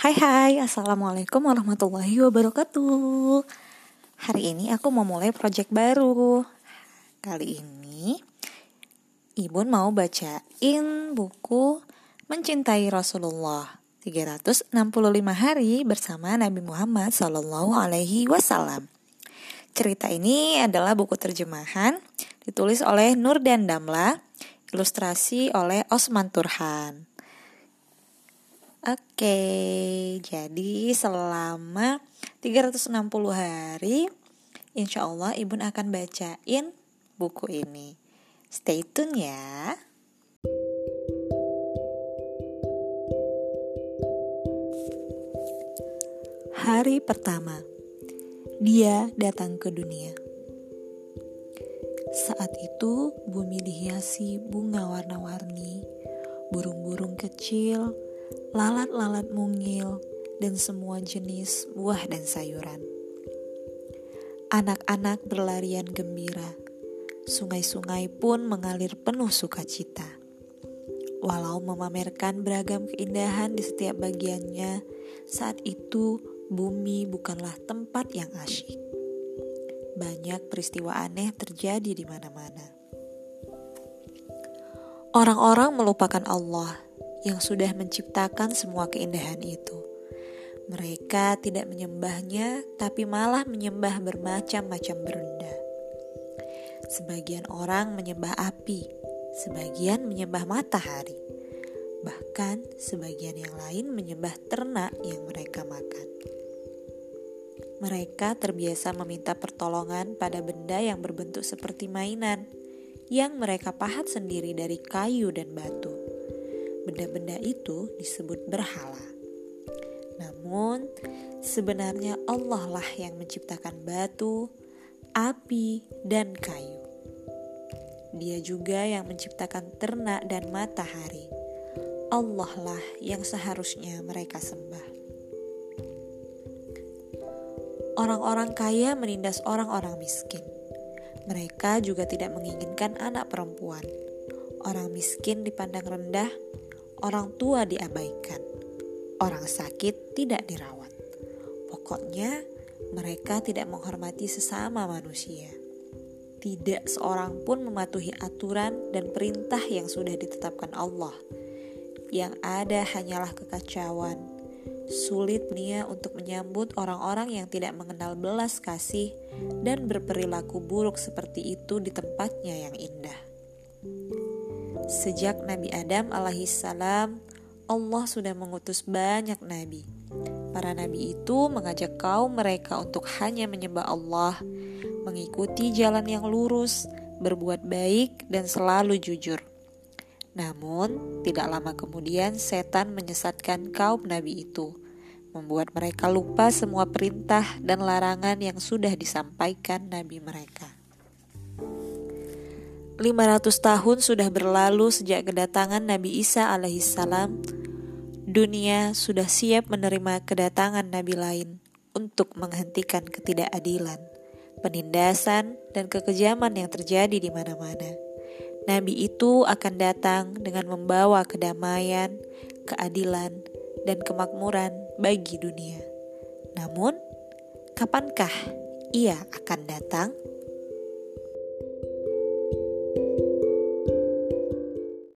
Hai hai, Assalamualaikum warahmatullahi wabarakatuh. Hari ini aku mau mulai project baru. Kali ini Ibu mau bacain buku Mencintai Rasulullah 365 hari bersama Nabi Muhammad Sallallahu Alaihi Wasallam. Cerita ini adalah buku terjemahan Ditulis oleh Nur dan Damla Ilustrasi oleh Osman Turhan Oke, jadi selama 360 hari Insya Allah Ibu akan bacain buku ini. Stay tune ya. Hari pertama Dia datang ke dunia. Saat itu bumi dihiasi bunga warna-warni Burung-burung kecil lalat-lalat mungil, dan semua jenis buah dan sayuran. Anak-anak berlarian gembira, sungai-sungai pun mengalir penuh sukacita. Walau memamerkan beragam keindahan di setiap bagiannya, saat itu bumi bukanlah tempat yang asyik. Banyak peristiwa aneh terjadi di mana-mana. Orang-orang melupakan Allah yang sudah menciptakan semua keindahan itu. Mereka tidak menyembahnya, tapi malah menyembah bermacam-macam benda. Sebagian orang menyembah api, sebagian menyembah matahari, bahkan sebagian yang lain menyembah ternak yang mereka makan. Mereka terbiasa meminta pertolongan pada benda yang berbentuk seperti mainan, yang mereka pahat sendiri dari kayu dan batu benda-benda itu disebut berhala. Namun, sebenarnya Allah lah yang menciptakan batu, api, dan kayu. Dia juga yang menciptakan ternak dan matahari. Allah lah yang seharusnya mereka sembah. Orang-orang kaya menindas orang-orang miskin. Mereka juga tidak menginginkan anak perempuan. Orang miskin dipandang rendah, orang tua diabaikan, orang sakit tidak dirawat. Pokoknya, mereka tidak menghormati sesama manusia. Tidak seorang pun mematuhi aturan dan perintah yang sudah ditetapkan Allah. Yang ada hanyalah kekacauan, sulit nia untuk menyambut orang-orang yang tidak mengenal belas kasih dan berperilaku buruk seperti itu di tempatnya yang indah. Sejak Nabi Adam alaihissalam, Allah sudah mengutus banyak nabi. Para nabi itu mengajak kaum mereka untuk hanya menyembah Allah, mengikuti jalan yang lurus, berbuat baik, dan selalu jujur. Namun, tidak lama kemudian setan menyesatkan kaum nabi itu, membuat mereka lupa semua perintah dan larangan yang sudah disampaikan nabi mereka. 500 tahun sudah berlalu sejak kedatangan Nabi Isa alaihissalam. Dunia sudah siap menerima kedatangan Nabi lain untuk menghentikan ketidakadilan, penindasan, dan kekejaman yang terjadi di mana-mana. Nabi itu akan datang dengan membawa kedamaian, keadilan, dan kemakmuran bagi dunia. Namun, kapankah ia akan datang?